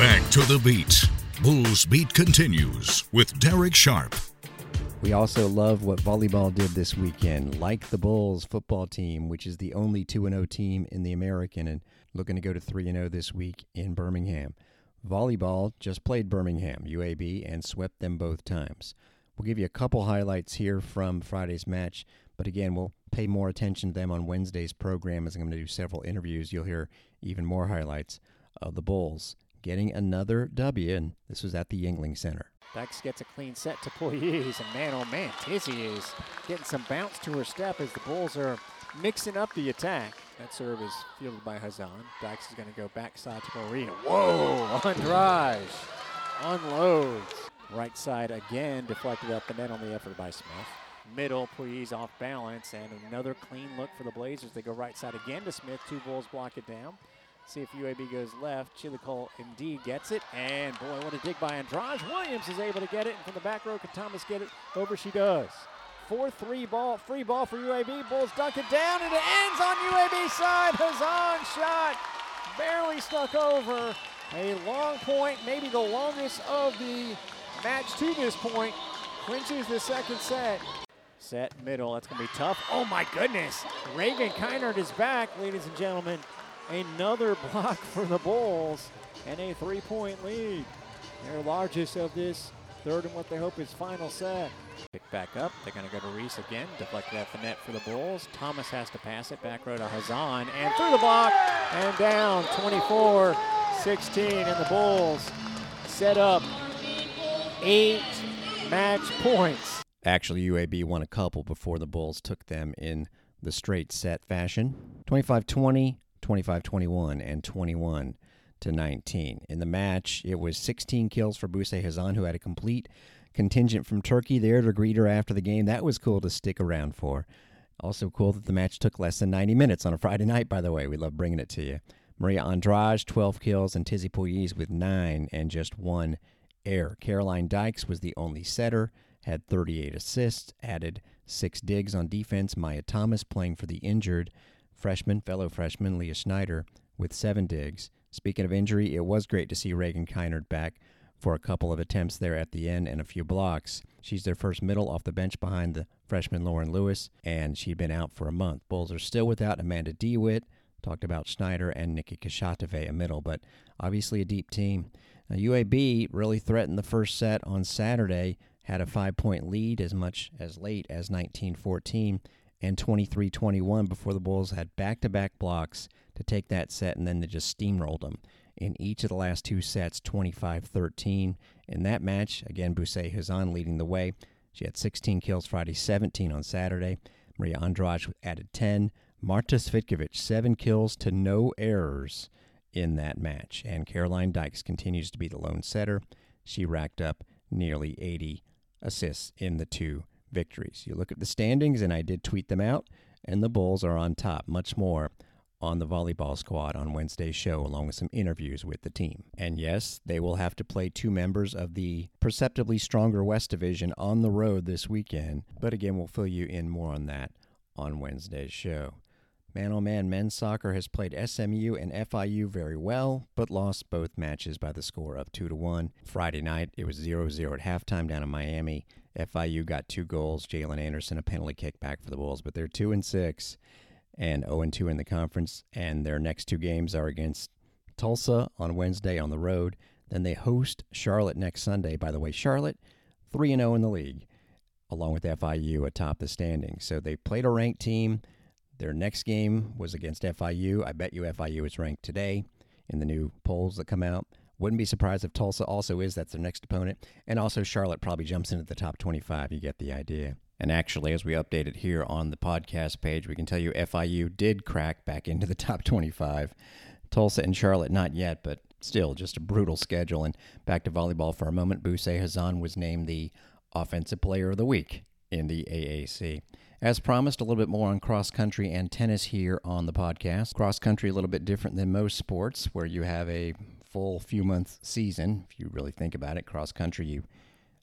Back to the beat. Bulls Beat continues with Derek Sharp. We also love what volleyball did this weekend. Like the Bulls football team, which is the only 2 0 team in the American and looking to go to 3 0 this week in Birmingham. Volleyball just played Birmingham, UAB, and swept them both times. We'll give you a couple highlights here from Friday's match, but again, we'll pay more attention to them on Wednesday's program as I'm going to do several interviews. You'll hear even more highlights of the Bulls getting another W, and this was at the Yuengling Center. Dykes gets a clean set to Poyes, and man, oh man, Tizzy is getting some bounce to her step as the Bulls are mixing up the attack. That serve is fielded by Hazan. Dykes is going to go backside to Marina. Whoa, Andrade unloads. Right side again, deflected up the net on the effort by Smith. Middle, Poyes off balance, and another clean look for the Blazers. They go right side again to Smith. Two Bulls block it down. See if UAB goes left. Chilicol indeed gets it. And boy, what a dig by Andrade. Williams is able to get it. And from the back row, can Thomas get it? Over she does. 4-3 ball, free ball for UAB. Bulls dunk it down, and it ends on UAB side. Hazan shot barely stuck over. A long point, maybe the longest of the match to this point. Clinches the second set. Set middle, that's going to be tough. Oh my goodness. Reagan Kynard is back, ladies and gentlemen. Another block for the Bulls and a three point lead. Their largest of this third and what they hope is final set. Pick back up. They're going to go to Reese again. Deflected at the net for the Bulls. Thomas has to pass it. Back row to Hazan. And through the block and down 24 16. And the Bulls set up eight match points. Actually, UAB won a couple before the Bulls took them in the straight set fashion 25 20, 25 21, and 21 to 19. In the match, it was 16 kills for Buse Hazan, who had a complete contingent from Turkey there to greet her after the game. That was cool to stick around for. Also cool that the match took less than 90 minutes on a Friday night, by the way. We love bringing it to you. Maria Andrade, 12 kills, and Tizzy Poyes with 9 and just one air. Caroline Dykes was the only setter, had 38 assists, added six digs on defense. Maya Thomas playing for the injured freshman, fellow freshman Leah Schneider with seven digs. Speaking of injury, it was great to see Reagan Kynard back for a couple of attempts there at the end and a few blocks. She's their first middle off the bench behind the freshman Lauren Lewis, and she'd been out for a month. Bulls are still without Amanda DeWitt. Talked about Schneider and Nikki Kashatave a middle, but obviously a deep team. Now, UAB really threatened the first set on Saturday, had a five point lead as much as late as 1914 and 23 21 before the Bulls had back to back blocks to take that set, and then they just steamrolled them in each of the last two sets, 25 13. In that match, again, Buse Hazan leading the way. She had 16 kills Friday, 17 on Saturday. Maria Andrade added 10. Marta Svitkovic, seven kills to no errors in that match. And Caroline Dykes continues to be the lone setter. She racked up nearly 80 assists in the two victories. You look at the standings, and I did tweet them out, and the Bulls are on top. Much more on the volleyball squad on Wednesday's show, along with some interviews with the team. And yes, they will have to play two members of the perceptibly stronger West Division on the road this weekend. But again, we'll fill you in more on that on Wednesday's show. Man oh man, men's soccer has played SMU and FIU very well, but lost both matches by the score of 2 to 1. Friday night, it was 0 0 at halftime down in Miami. FIU got two goals, Jalen Anderson a penalty kick back for the Bulls, but they're 2 and 6 and 0 and 2 in the conference. And their next two games are against Tulsa on Wednesday on the road. Then they host Charlotte next Sunday. By the way, Charlotte 3 and 0 in the league, along with FIU atop the standings. So they played a ranked team. Their next game was against FIU. I bet you FIU is ranked today in the new polls that come out. Wouldn't be surprised if Tulsa also is. That's their next opponent. And also, Charlotte probably jumps into the top 25. You get the idea. And actually, as we update it here on the podcast page, we can tell you FIU did crack back into the top 25. Tulsa and Charlotte, not yet, but still just a brutal schedule. And back to volleyball for a moment. Buse Hazan was named the Offensive Player of the Week in the AAC. As promised, a little bit more on cross country and tennis here on the podcast. Cross country, a little bit different than most sports, where you have a full few month season. If you really think about it, cross country, you,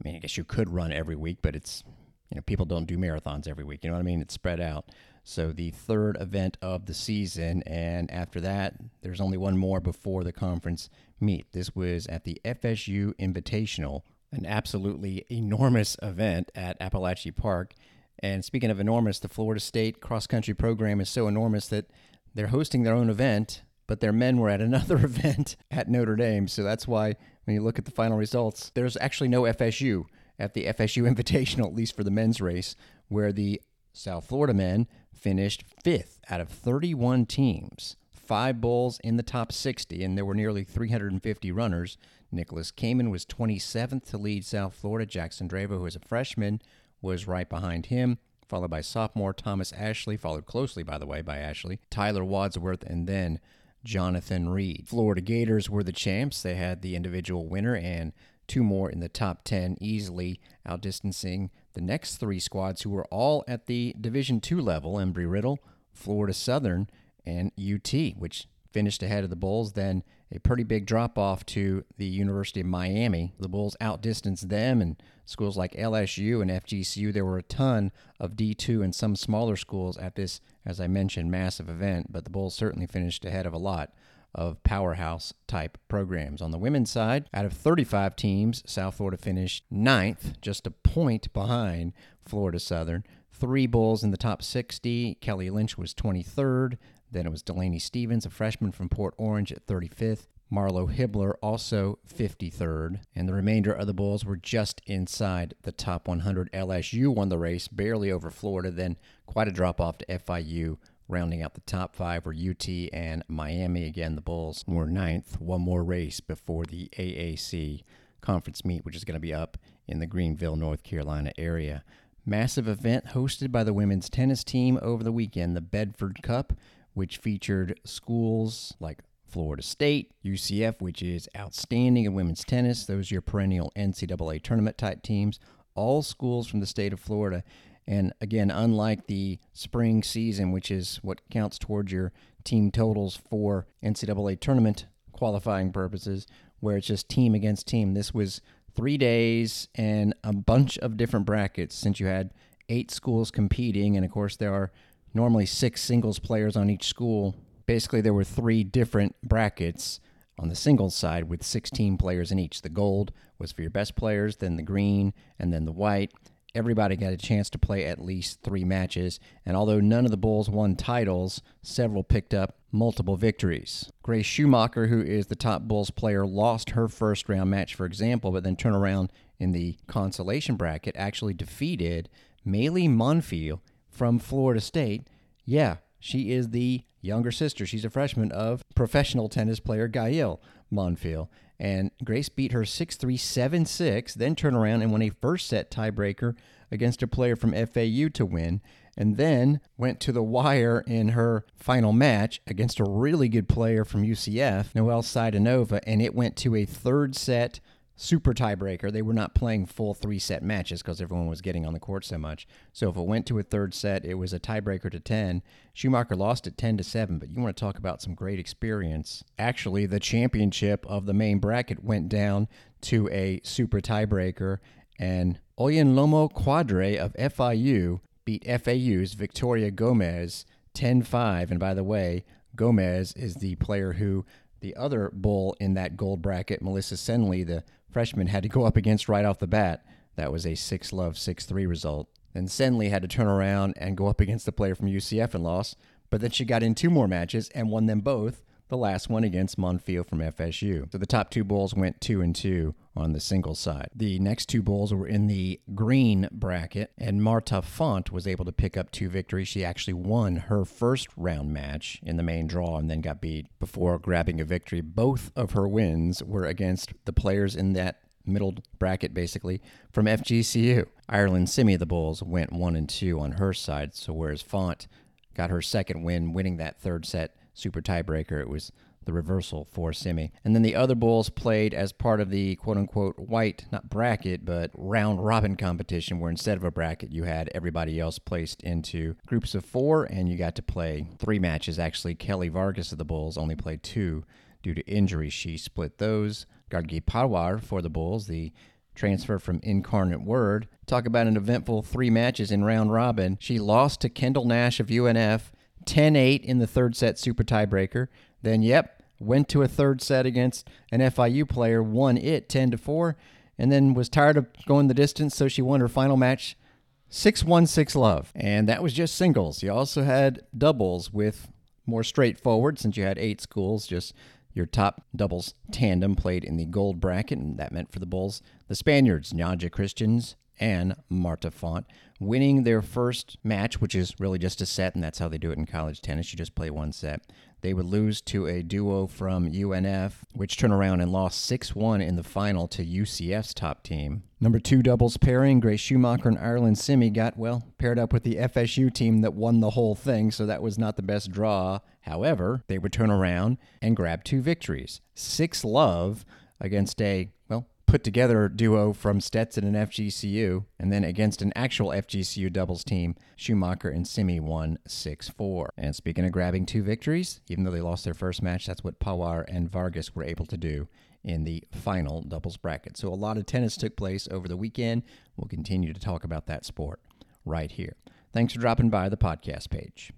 I mean, I guess you could run every week, but it's you know, people don't do marathons every week. You know what I mean? It's spread out. So the third event of the season, and after that, there's only one more before the conference meet. This was at the FSU Invitational, an absolutely enormous event at Apalachee Park. And speaking of enormous, the Florida State cross country program is so enormous that they're hosting their own event, but their men were at another event at Notre Dame. So that's why when you look at the final results, there's actually no FSU at the FSU Invitational, at least for the men's race, where the South Florida men finished fifth out of 31 teams. Five bulls in the top 60, and there were nearly 350 runners. Nicholas Kamen was 27th to lead South Florida. Jackson Dravo, who is a freshman, was right behind him, followed by sophomore Thomas Ashley, followed closely, by the way, by Ashley, Tyler Wadsworth, and then Jonathan Reed. Florida Gators were the champs. They had the individual winner and two more in the top 10, easily outdistancing the next three squads who were all at the Division II level Embry Riddle, Florida Southern, and UT, which finished ahead of the Bulls. Then a pretty big drop off to the University of Miami. The Bulls outdistanced them and schools like LSU and FGCU. There were a ton of D2 and some smaller schools at this, as I mentioned, massive event, but the Bulls certainly finished ahead of a lot of powerhouse type programs. On the women's side, out of 35 teams, South Florida finished ninth, just a point behind Florida Southern. Three Bulls in the top 60. Kelly Lynch was 23rd. Then it was Delaney Stevens, a freshman from Port Orange, at 35th. Marlo Hibbler, also 53rd. And the remainder of the Bulls were just inside the top 100. LSU won the race, barely over Florida, then quite a drop off to FIU. Rounding out the top five were UT and Miami. Again, the Bulls were ninth. One more race before the AAC conference meet, which is going to be up in the Greenville, North Carolina area. Massive event hosted by the women's tennis team over the weekend, the Bedford Cup, which featured schools like Florida State, UCF, which is outstanding in women's tennis. Those are your perennial NCAA tournament type teams. All schools from the state of Florida. And again, unlike the spring season, which is what counts towards your team totals for NCAA tournament qualifying purposes, where it's just team against team, this was three days and a bunch of different brackets since you had eight schools competing. And of course, there are normally six singles players on each school. Basically, there were three different brackets on the singles side with 16 players in each. The gold was for your best players, then the green, and then the white. Everybody got a chance to play at least three matches, and although none of the Bulls won titles, several picked up multiple victories. Grace Schumacher, who is the top Bulls player, lost her first round match, for example, but then turned around in the consolation bracket, actually defeated Maylee Monfield from Florida State. Yeah, she is the younger sister. She's a freshman of professional tennis player Gael Monfield. And Grace beat her 6 3 7 6, then turned around and won a first set tiebreaker against a player from FAU to win, and then went to the wire in her final match against a really good player from UCF, Noelle Saidanova, and it went to a third set super tiebreaker. They were not playing full three set matches because everyone was getting on the court so much. So if it went to a third set, it was a tiebreaker to 10. Schumacher lost it 10 to 7, but you want to talk about some great experience. Actually, the championship of the main bracket went down to a super tiebreaker, and Lomo Quadre of FIU beat FAU's Victoria Gomez 10 5. And by the way, Gomez is the player who the other bull in that gold bracket, Melissa Senley, the freshman, had to go up against right off the bat. That was a 6 love 6 3 result. Then Senley had to turn around and go up against the player from UCF and lost, but then she got in two more matches and won them both the last one against Monfield from FSU. So the top two bowls went two and two on the single side. The next two bowls were in the green bracket, and Marta Font was able to pick up two victories. She actually won her first round match in the main draw and then got beat before grabbing a victory. Both of her wins were against the players in that middle bracket basically from FGCU. Ireland Simi the Bulls went 1 and 2 on her side, so whereas Font got her second win winning that third set super tiebreaker. It was the reversal for Simi. And then the other Bulls played as part of the quote unquote white, not bracket, but round robin competition, where instead of a bracket, you had everybody else placed into groups of four, and you got to play three matches. Actually, Kelly Vargas of the Bulls only played two due to injury. She split those. Gargi Pawar for the Bulls, the transfer from Incarnate Word. Talk about an eventful three matches in round robin. She lost to Kendall Nash of UNF 10 8 in the third set super tiebreaker. Then, yep, went to a third set against an FIU player, won it 10 to 4, and then was tired of going the distance, so she won her final match 6 1 6 love. And that was just singles. You also had doubles with more straightforward since you had eight schools, just your top doubles tandem played in the gold bracket, and that meant for the Bulls the Spaniards, Nyanja Christians and Marta Font, winning their first match, which is really just a set, and that's how they do it in college tennis. You just play one set. They would lose to a duo from UNF, which turned around and lost 6 1 in the final to UCF's top team. Number two doubles pairing, Grace Schumacher and Ireland Simi got, well, paired up with the FSU team that won the whole thing, so that was not the best draw. However, they would turn around and grab two victories. Six love against a, well, put together duo from Stetson and FGCU, and then against an actual FGCU doubles team, Schumacher and Simi won 6 4. And speaking of grabbing two victories, even though they lost their first match, that's what Pawar and Vargas were able to do in the final doubles bracket. So a lot of tennis took place over the weekend. We'll continue to talk about that sport right here. Thanks for dropping by the podcast page.